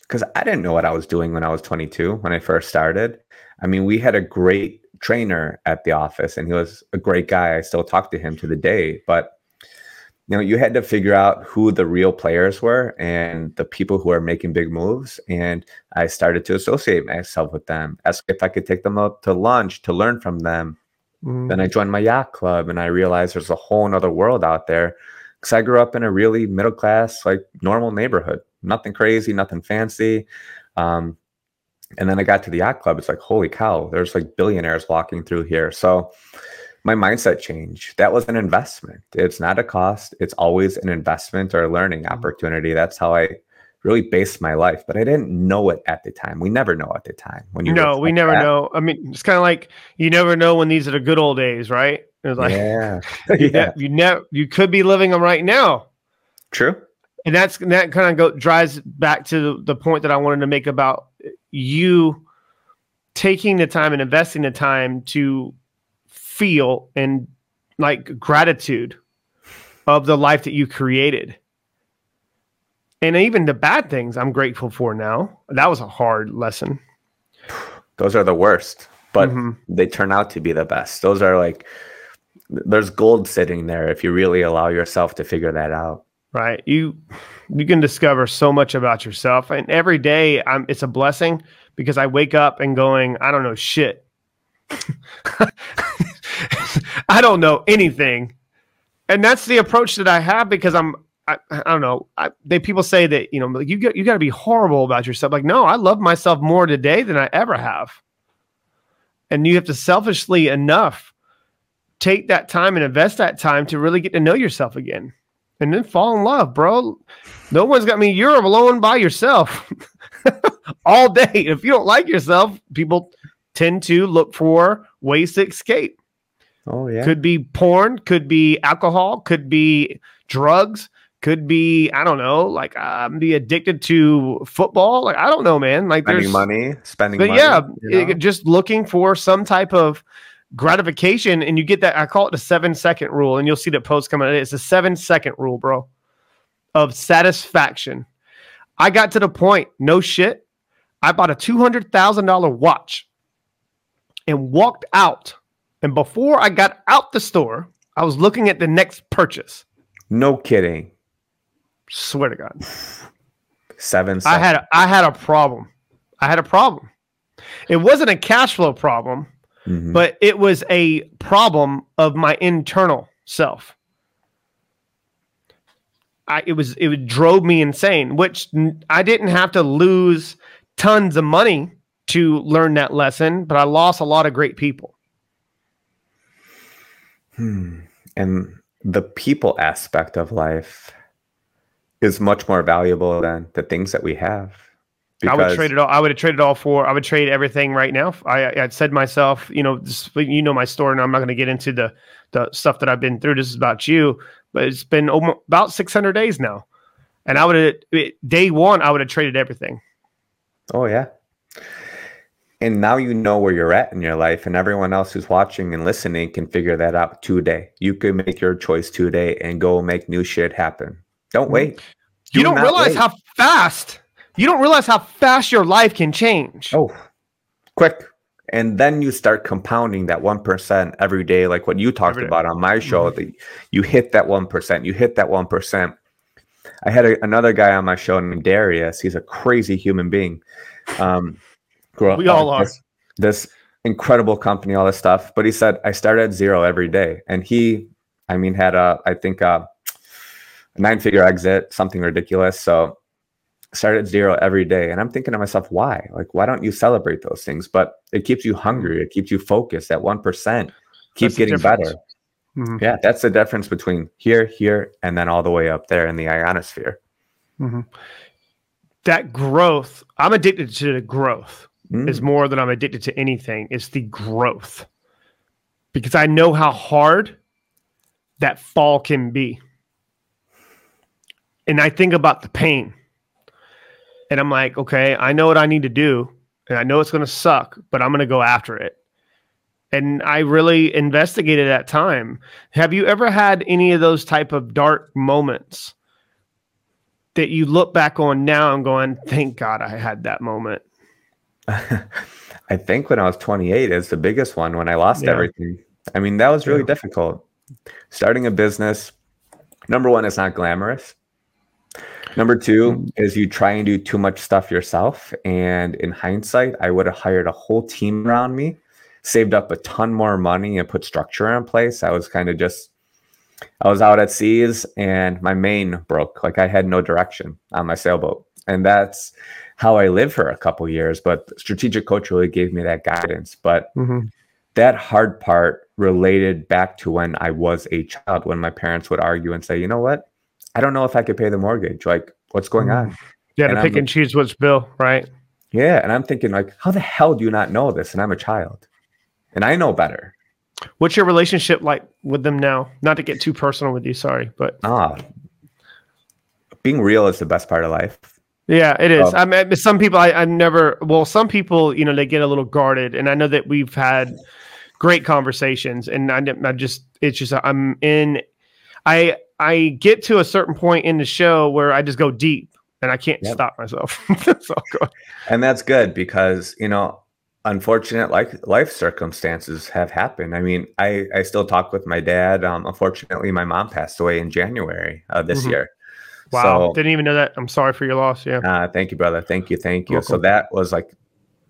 because I didn't know what I was doing when I was 22 when I first started. I mean, we had a great trainer at the office and he was a great guy. I still talk to him to the day, but you know, you had to figure out who the real players were and the people who are making big moves. And I started to associate myself with them, ask if I could take them out to lunch to learn from them. Mm. Then I joined my yacht club and I realized there's a whole nother world out there. Cause I grew up in a really middle class, like normal neighborhood, nothing crazy, nothing fancy. Um, and then I got to the yacht club. It's like, holy cow, there's like billionaires walking through here. So my mindset change. That was an investment. It's not a cost. It's always an investment or a learning mm-hmm. opportunity. That's how I really based my life. But I didn't know it at the time. We never know at the time when you no, we reflect never back. know. I mean, it's kind of like you never know when these are the good old days, right? It was like, yeah. you, yeah. ne- you never, you could be living them right now. True. and that's that kind of go drives back to the point that I wanted to make about you taking the time and investing the time to feel and like gratitude of the life that you created. And even the bad things I'm grateful for now. That was a hard lesson. Those are the worst, but Mhm. they turn out to be the best. Those are like there's gold sitting there if you really allow yourself to figure that out. right you you can discover so much about yourself and every day i'm it's a blessing because i wake up and going i don't know shit i don't know anything and that's the approach that i have because i'm i, I don't know I, they people say that you know like you got you got to be horrible about yourself like no i love myself more today than i ever have and you have to selfishly enough take that time and invest that time to really get to know yourself again and then fall in love, bro. No one's got me. You're alone by yourself all day. If you don't like yourself, people tend to look for ways to escape. Oh yeah. Could be porn, could be alcohol, could be drugs, could be I don't know, like I'm be addicted to football. Like I don't know, man. Like spending there's money, spending but money. yeah, you know? it- just looking for some type of gratification, and you get that. I call it the seven second rule, and you'll see the post coming. It's a seven second rule, bro, of satisfaction. I got to the point, no shit. I bought a two hundred thousand dollar watch and walked out. And before I got out the store, I was looking at the next purchase. no kidding. Swear to God. Seven. I had a, I had a problem. I had a problem. It wasn't a cash flow problem, Mhm. but it was a problem of my internal self. I it was it drove me insane, which I didn't have to lose tons of money to learn that lesson, but I lost a lot of great people. Hmm. And the people aspect of life is much more valuable than the things that we have. I would trade it all. I would have traded all for. I would trade everything right now. I, I had said myself, you know, this, you know my story, and I'm not going to get into the the stuff that I've been through. This is about you, but it's been almo- about 600 days now, and I would have day one. I would have traded everything. Oh yeah. And now you know where you're at in your life, and everyone else who's watching and listening can figure that out today. You can make your choice today and go make new shit happen. Don't wait. You Do don't realize wait. how fast. You don't realize how fast your life can change. Oh, quick. And then you start compounding that 1% every day, like what you talked about on my show. Mhm. That you hit that 1%, you hit that 1%. I had a, another guy on my show named Darius. He's a crazy human being. Um, grew up We all are. This, this incredible company, all this stuff. But he said, I start at zero every day. And he, I mean, had a, I think, a, nine figure exit, something ridiculous. So start at zero every day. And I'm thinking to myself, why? Like, why don't you celebrate those things? But it keeps you hungry. It keeps you focused at 1%. Keep That's getting better. Mhm. Yeah, that's the difference between here, here, and then all the way up there in the ionosphere. Mhm. That growth. I'm addicted to the growth. Mm. is more than I'm addicted to anything. It's the growth because I know how hard that fall can be. And I think about the pain. And I'm like, okay, I know what I need to do. And I know it's going to suck, but I'm going to go after it. And I really investigated that time. Have you ever had any of those type of dark moments that you look back on now and going, thank God I had that moment? I think when I was 28 is the biggest one when I lost Yeah. everything. I mean, that was really Yeah. difficult. Starting a business, number one, it's not glamorous. Number two Mm. is you try and do too much stuff yourself. And in hindsight, I would have hired a whole team around me, saved up a ton more money, and put structure in place. I was kind of just, I was out at seas and my main broke. Like I had no direction on my sailboat. And that's how I lived for a couple years. But strategic coach really gave me that guidance. But that hard part related back to when I was a child, when my parents would argue and say, you know what? I don't know if I could pay the mortgage. Like, what's going Mm. on? Yeah, to I'm pick and choose which bill, right? Yeah. And I'm thinking, like, how the hell do you not know this? And I'm a child. And I know better. What's your relationship like with them now? Not to get too personal with you, sorry, but Ah, being real is the best part of life. Yeah, it is. Oh. I mean, some people I, I never. Well, some people, you know, they get a little guarded, and I know that we've had great conversations, and I, I just, it's just, I'm in. I I get to a certain point in the show where I just go deep, and I can't Yep. stop myself. And that's good because, you know, unfortunate life life circumstances have happened. I mean, I I still talk with my dad. Um, unfortunately, my mom passed away in January of this Mhm. year. Wow, So, didn't even know that. I'm sorry for your loss. Yeah. uh, thank you, brother. Thank you, thank you. So that was like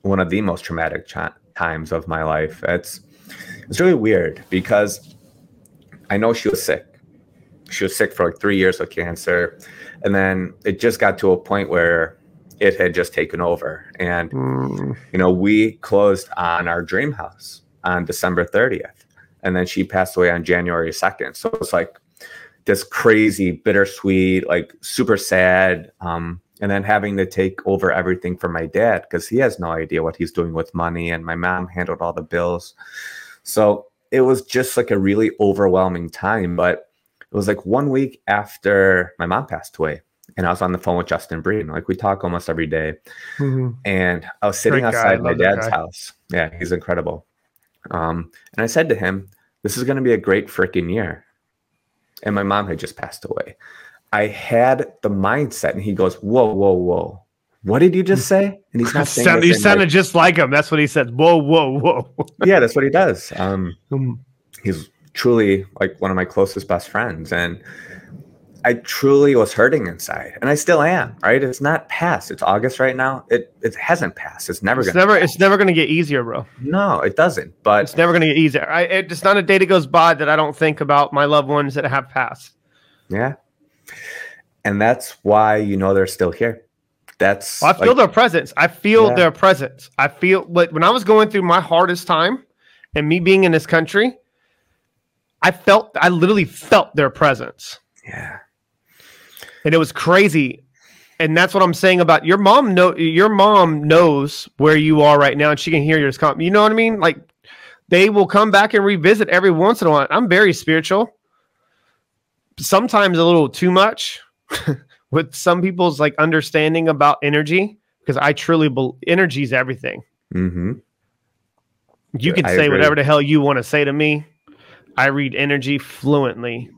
one of the most traumatic times of my life. It's it's really weird because I know she was sick. She was sick for like three years with cancer, and then it just got to a point where it had just taken over, and Mm, you know, we closed on our dream house on December 30th. And then she passed away on January 2nd. So it's like this crazy, bittersweet, like super sad. Um, and then having to take over everything for my dad because he has no idea what he's doing with money. And my mom handled all the bills. So it was just like a really overwhelming time. But it was like one week after my mom passed away. And I was on the phone with Justin Breen. Like we talk almost every day mhm. and I was sitting Great outside my dad's house. Yeah, he's incredible. Um, and I said to him, "This is going to be a great freaking year." And my mom had just passed away. I had the mindset, and he goes, "Whoa, whoa, whoa! What did you just say?" And he's not saying. You sounded like- just like him. That's what he said. Whoa, whoa, whoa. yeah, that's what he does. Um, Mm, he's truly like one of my closest best friends, and I truly was hurting inside, and I still am. Right? It's not past. It's August right now. It it hasn't passed. It's never It's gonna. never. It's never going to get easier, bro. no, it doesn't. But It's never going to get easier. I, it, it's not a day that goes by that I don't think about my loved ones that have passed. Yeah. And that's why you know they're still here. That's Well, I feel like- their presence. I feel Yeah. their presence. I feel like when I was going through my hardest time and me being in this country, I felt, I literally felt their presence. yeah. And it was crazy. And that's what i'm saying about your mom know your mom knows where you are right now and she can hear your com- you know what i mean? Like they will come back and revisit every once in a while. I'm very spiritual. Sometimes a little too much with some people's like understanding about energy because i truly believe energy is everything. Mm-hmm. you can I say agree. whatever the hell you want to say to me. I read energy fluently.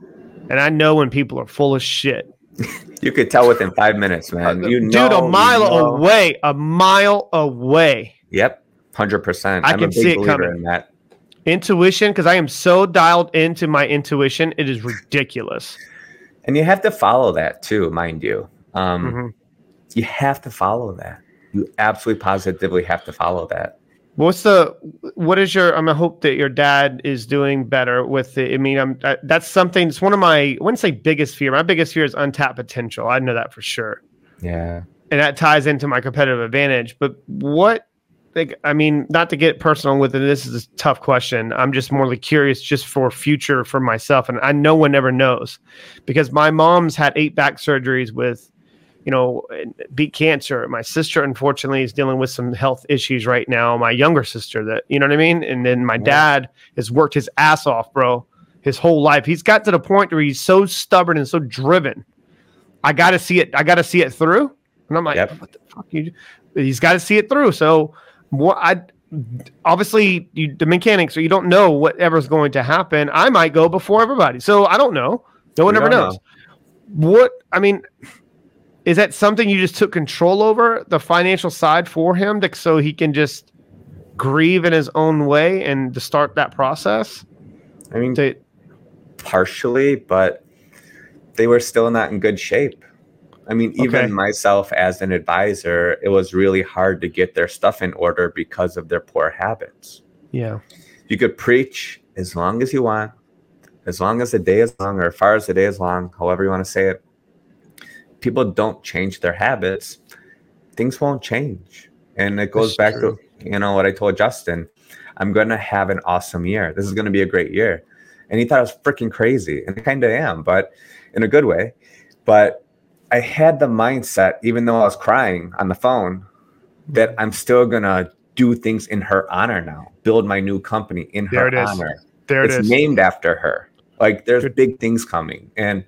And i know when people are full of shit You could tell within five minutes, man. You know, dude a you mile know. away a mile away Yep. Hundred percent. I I'm can see it coming. in that. intuition because i am so dialed into my intuition it is ridiculous And you have to follow that too, mind you. Um, Mhm. you have to follow that. You absolutely positively have to follow that. What's the what is your i'm gonna hope that your dad is doing better with it i mean i'm I, that's something it's one of my i wouldn't say biggest fear my biggest fear is untapped potential i know that for sure Yeah. and that ties into my competitive advantage. But what, like, I mean, not to get personal with it, this is a tough question. I'm just more like curious, just for future for myself, and I no one ever knows, because my mom's had eight back surgeries with, you know, beat cancer. My sister, unfortunately, is dealing with some health issues right now. My younger sister, that you know what I mean, and then my dad has worked his ass off, bro, his whole life. He's got to the point where he's so stubborn and so driven. I got to see it. I got to see it through. And I'm like, Yep. what the fuck? You, he's got to see it through. So, what I obviously you, the mechanics, so you don't know whatever's going to happen. I might go before everybody, so I don't know. No one ever knows. What I mean is that something you just took control over the financial side for him, to, so he can just grieve in his own way and to start that process. I mean, To, partially, but they were still not in good shape. I mean, even Okay. myself as an advisor, it was really hard to get their stuff in order because of their poor habits. yeah, You could preach as long as you want, as long as the day is long, or as far as the day is long, however you want to say it. People don't change their habits, things won't change. And it goes That's back true. to, you know, what I told Justin I'm going to have an awesome year. This is going to be a great year. And he thought I was freaking crazy. And I kind of am, but in a good way. But I had the mindset, even though I was crying on the phone, that mm-hmm. I'm still going to do things in her honor now, build my new company in There her it is. honor. There it it's is. named after her. Like there's Good. big things coming. And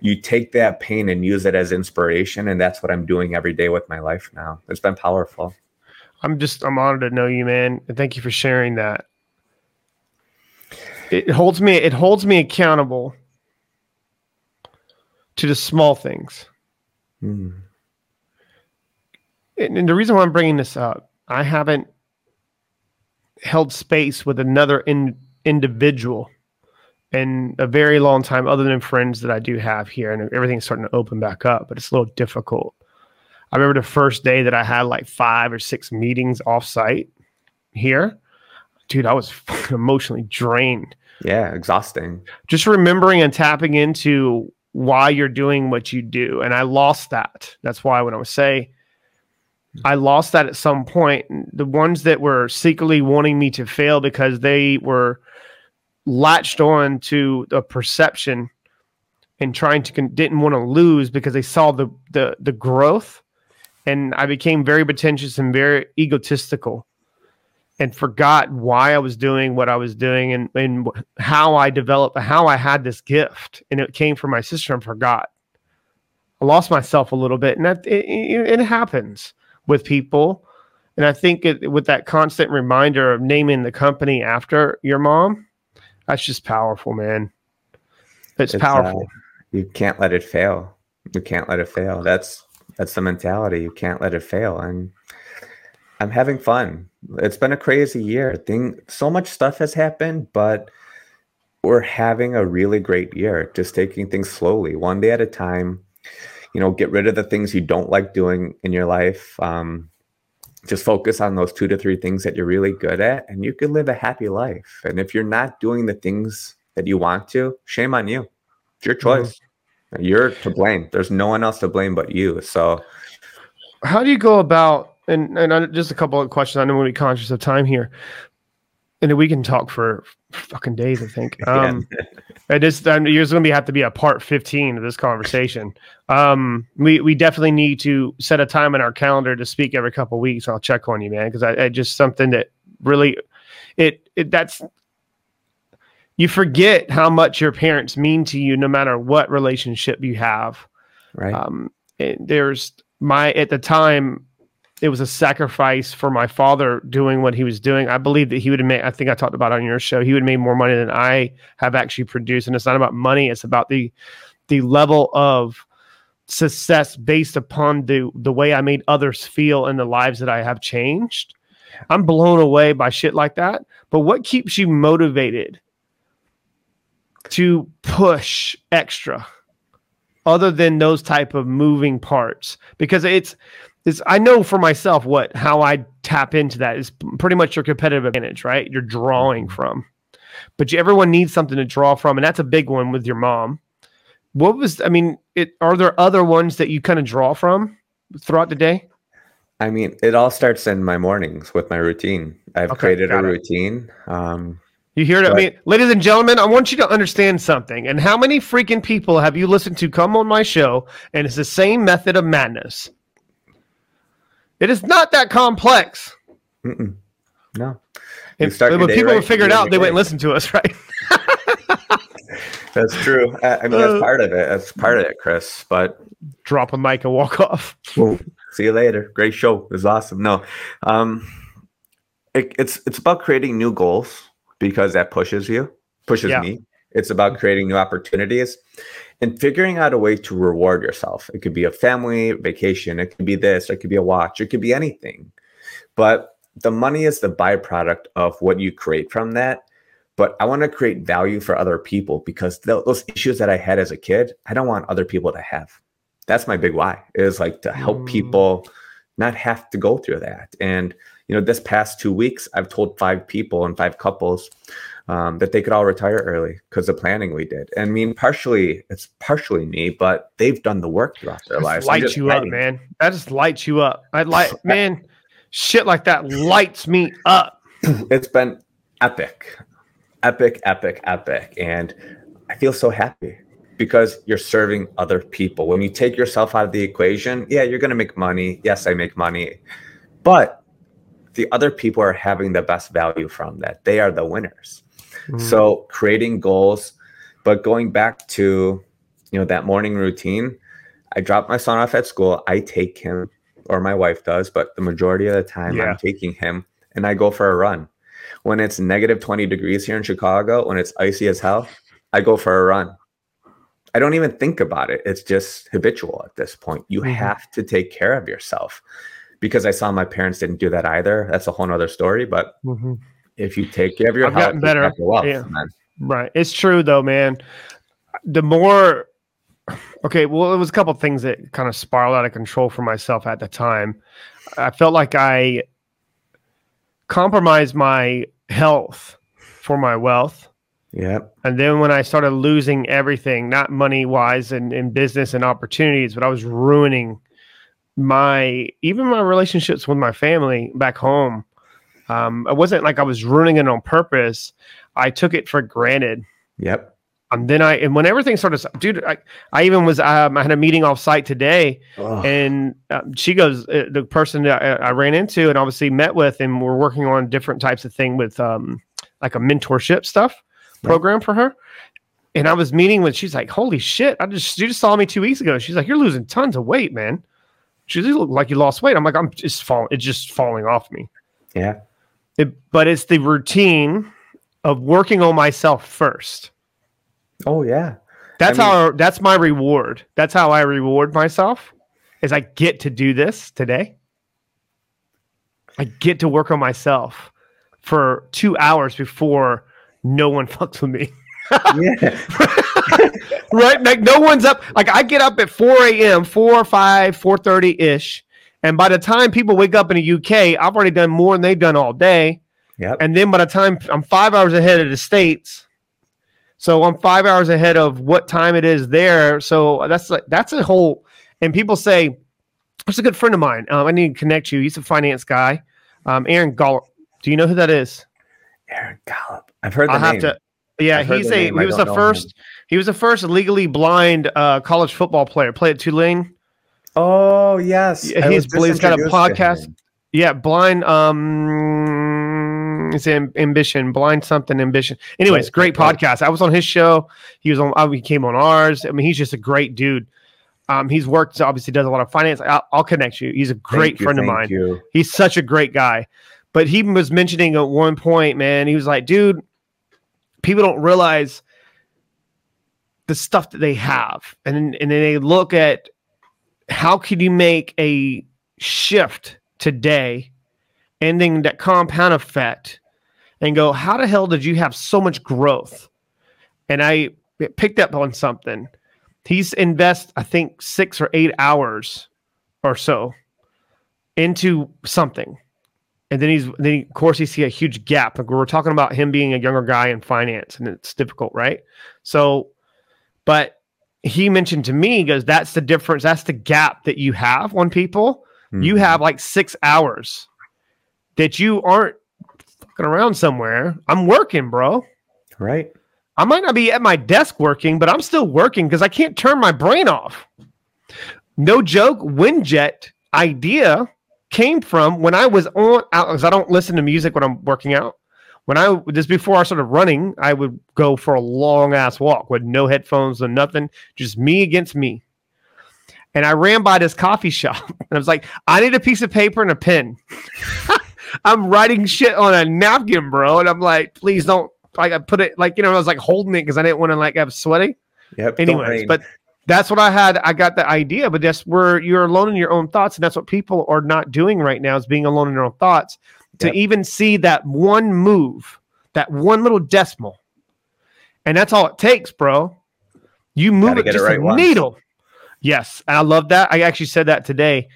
you take that pain and use it as inspiration. And that's what I'm doing every day with my life now. It's been powerful. I'm just I'm honored to know you, man, and thank you for sharing that. It holds me it holds me accountable to the small things. Mm. And, and the reason why I'm bringing this up, I haven't held space with another in, individual in a very long time, other than friends that I do have here, and everything's starting to open back up, but it's a little difficult. I remember the first day that I had like five or six meetings off site here. Dude, I was emotionally drained. Yeah, exhausting. Just remembering and tapping into why you're doing what you do. And I lost that. That's why when I was say I lost that at some point. The ones that were secretly wanting me to fail because they were latched on to a perception and trying to con- didn't want to lose because they saw the the the growth and I became very pretentious and very egotistical and forgot why I was doing what I was doing and, and how I developed, how I had this gift. And it came from my sister and forgot. I lost myself a little bit. And that it, it, it happens with people. And I think it, with that constant reminder of naming the company after your mom, that's just powerful, man. It's, It's, powerful. uh, you can't let it fail. You can't let it fail. That's that's the mentality. You can't let it fail. And I'm having fun. It's been a crazy year. Thing so much stuff has happened, but we're having a really great year. Just taking things slowly, one day at a time. You know, get rid of the things you don't like doing in your life. Um, just focus on those two to three things that you're really good at, and you can live a happy life. And if you're not doing the things that you want to, shame on you. It's your mm-hmm. choice. You're to blame. There's no one else to blame but you. So how do you go about and and I, just a couple of questions i know we'll be conscious of time here and we can talk for fucking days i think. Um it is um, there's going to be have to be a part 15 of this conversation. Um we we definitely need to set a time in our calendar to speak every couple of weeks. I'll check on you man because I, I just something that really it, it that's you forget how much your parents mean to you no matter what relationship you have. Right. um, there's my at the time it was a sacrifice for my father doing what he was doing. I believe that he would have made. I think I talked about on your show. He would have made more money than I have actually produced, and it's not about money. It's about the the level of success based upon the the way I made others feel and the lives that I have changed. I'm blown away by shit like that. But what keeps you motivated to push extra? other than those type of moving parts because it's it's I know for myself what how I tap into that is pretty much your competitive advantage, right? You're drawing from. But you, everyone needs something to draw from and that's a big one with your mom. What was I mean, it are there other ones that you kind of draw from throughout the day? I mean, it all starts in my mornings with my routine. I've Okay, created a it. routine. Um, You hear it? I mean, ladies and gentlemen, I want you to understand something. And how many freaking people have you listened to come on my show and it's the same method of madness? It is not that complex. mm-mm. no. If, when people right, figured out, they wouldn't listen to us, right? That's true. I, I mean, Uh, that's part of it. That's part of it, Chris. But Drop a mic and walk off. see you later. Great show. It was awesome. No, um, it, it's it's about creating new goals because that pushes you, pushes Yeah. me. It's about creating new opportunities and figuring out a way to reward yourself. It could be a family vacation. It could be this. It could be a watch. It could be anything. But the money is the byproduct of what you create from that. But I want to create value for other people because th- those issues that I had as a kid, I don't want other people to have. That's my big why. Is like to help Mm. people not have to go through that. And you know, this past two weeks, I've told five people and five couples um, that they could all retire early because the planning we did. And I mean, partially it's partially me, but they've done the work throughout their lives. Lights you up, man. That just lights you up. I like, man, shit like that lights me up. It's been epic, epic, epic, epic, and I feel so happy because you're serving other people. When you take yourself out of the equation, yeah, you're going to make money. Yes, I make money, but the other people are having the best value from that. They are the winners. So creating goals, but going back to you know that morning routine, I drop my son off at school. I take him, or my wife does, but the majority of the time Yeah. I'm taking him, and I go for a run. When it's negative 20 degrees here in Chicago, when it's icy as hell, I go for a run. I don't even think about it. It's just habitual at this point. You Mhm. have to take care of yourself because I saw my parents didn't do that either. That's a whole nother story. But Mhm. If you take care of your I've health, gotten better. wealth, Yeah. man. Right. It's true though, man. The more okay, well, it was a couple things that kind of spiraled out of control for myself at the time. I felt like I compromised my health for my wealth. Yeah. And then when I started losing everything, not money wise and in business and opportunities, but I was ruining my even my relationships with my family back home. Um, it wasn't like I was ruining it on purpose. I took it for granted. Yep. And then I and when everything started, dude, I, I even was um, I had a meeting off site today, Oh, and um, she goes, uh, the person that I, I ran into and obviously met with, and we're working on different types of thing with um like a mentorship stuff Right. program for her. And I was meeting with, she's like, holy shit, I just you just saw me two weeks ago. She's like, you're losing tons of weight, man. She just look like you lost weight. I'm like, I'm just falling, it's just falling off me. yeah. It, but it's the routine of working on myself first. Oh, yeah. That's I mean- how that's my reward. That's how I reward myself is I get to do this today. I get to work on myself for 2 hours before no one fucks with me. Yeah. right? Like no one's up. Like I get up at 4 a.m., 4 or 5, 4:30 ish. And by the time people wake up in the UK, I've already done more than they've done all day. Yep. And then by the time I'm five hours ahead of the states, so I'm five hours ahead of what time it is there. So that's like that's a whole. And people say, "It's a good friend of mine. Um, I need to connect you. He's a finance guy, um, Aaron Golub. Do you know who that is? Aaron Golub. I've heard the I'll have name. to. Yeah, I've he's a name. He was the first. He was the first legally blind uh, college football player. Played at Tulane. Oh, yes. Yeah, he's- he's got a podcast. Yeah, blind. Um, it's am- ambition, blind something ambition. Anyways, great podcast. I was on his show. He was on. uh, He came on ours. I mean, he's just a great dude. Um, he's worked. Obviously, does a lot of finance. I'll, I'll connect you. He's a great you, friend of mine. You. He's such a great guy. But he was mentioning at one point, man, he was like, dude, people don't realize the stuff that they have. And and then they look at how can you make a shift today, ending that compound effect, and go, how the hell did you have so much growth? And I picked up on something. He's invest, I think, six or eight hours or so into something. And then he's then he, of course you see a huge gap. Like We're talking about him being a younger guy in finance, and it's difficult, right? So, but he mentioned to me, he goes, that's the difference. That's the gap that you have on people. You Mhm. have like six hours that you aren't fucking around somewhere. I'm working, bro. right. I might not be at my desk working, but I'm still working because I can't turn my brain off. No joke, Winject idea came from when I was on out because I don't listen to music when I'm working out. When I just before I started running, I would go for a long ass walk with no headphones and nothing, just me against me. And I ran by this coffee shop and I was like, I need a piece of paper and a pen. I'm writing shit on a napkin, bro. And I'm like, please don't like I put it like you know, I was like holding it because I didn't want to like have sweaty. Yep. Anyways, but that's what I had. I got the idea, but that's where you're alone in your own thoughts, and that's what people are not doing right now is being alone in their own thoughts. To even see that one move, that one little decimal, and that's all it takes, bro. You move Gotta it get it just right a once. needle. Yes, and I love that. I actually said that today.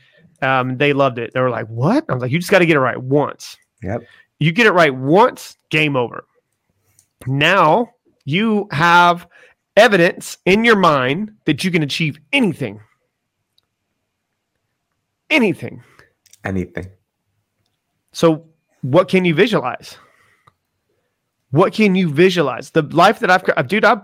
Um, they loved it. They were like, "What?" I was like, "You just got to get it right once." Yep. You get it right once, game over. Now you have evidence in your mind that you can achieve anything. Anything. Anything. So, what can you visualize? What can you visualize? The life that I've, dude, I've,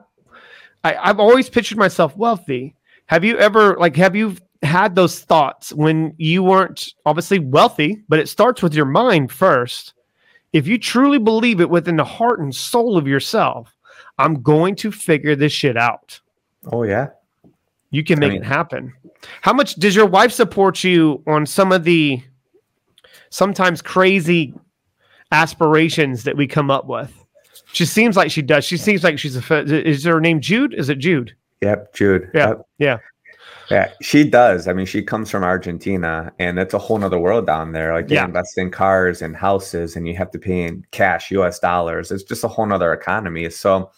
I, I've always pictured myself wealthy. Have you ever, like, have you had those thoughts when you weren't obviously wealthy, but it starts with your mind first. if you truly believe it within the heart and soul of yourself, I'm going to figure this shit out. Oh yeah. You can I make mean- it happen. How much does your wife support you on some of the sometimes crazy aspirations that we come up with? She seems like she does. She seems like she's a. Is her name Jude? Is it Jude? Yep, Jude. Yeah, Yep. yeah. Yeah, she does. I mean, she comes from Argentina and it's a whole other world down there. Like they Yeah. invest in cars and houses and you have to pay in cash, US dollars. It's just a whole other economy. So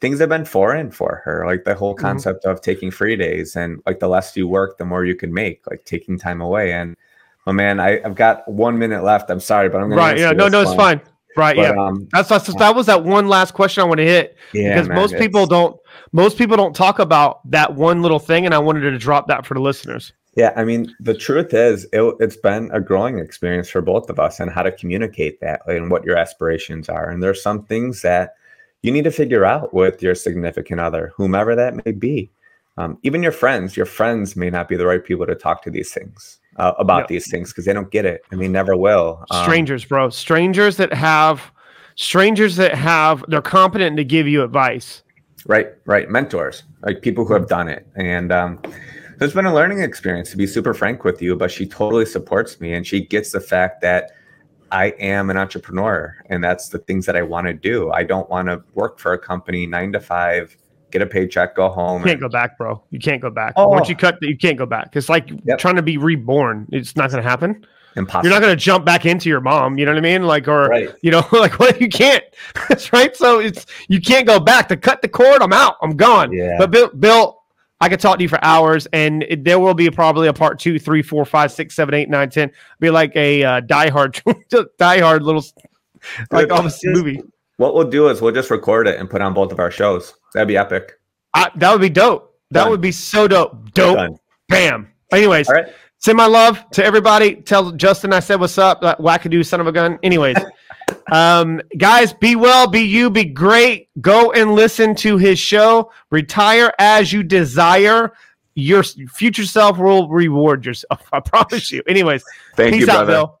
things have been foreign for her. Like the whole Mhm. concept of taking free days and like the less you work, the more you can make, like taking time away. And oh man, I, I've got one minute left. I'm sorry, but I'm gonna Right. Yeah. No. No. It's one. fine. Right. But, yeah. um, That's, that's that was that one last question I want to hit yeah, because man, most people don't most people don't talk about that one little thing, and I wanted to drop that for the listeners. Yeah, I mean, the truth is, it, it's been a growing experience for both of us and how to communicate that and what your aspirations are. And there's some things that you need to figure out with your significant other, whomever that may be. Um, even your friends, your friends may not be the right people to talk to these things uh, about Yeah. these things because they don't get it and they never will. Um, Strangers, bro. Strangers that have strangers that have they're competent to give you advice. right right mentors like people who have done it and um so it's been a learning experience to be super frank with you but she totally supports me and she gets the fact that i am an entrepreneur and that's the things that i want to do i don't want to work for a company nine to five get a paycheck go home You can't and- go back, bro. You can't go back. Oh. Once you cut, you can't go back. It's like Yep. trying to be reborn. It's not going to happen. impossible You're not going to jump back into your mom. You know what I mean? Like, or right you know, like what you can't. That's right. So it's you can't go back to cut the cord. I'm out. I'm gone. Yeah. But Bill, Bill, I could talk to you for hours, and it, there will be probably a part two, three, four, five, six, seven, eight, nine, ten. Be like a uh, Die Hard, Die Hard little, like almost movie. what we'll do is we'll just record it and put on both of our shows that'd be epic I, that would be dope. That Done. would be so dope. Dope. Done. Bam. Anyways, right send my love to everybody. Tell Justin I said what's up. That wackadoo son of a gun. Anyways, um, guys, be well, be you, be great. Go and listen to his show. Retire as you desire. Your future self will reward yourself. I promise you. Anyways, thank peace you out, brother Bill.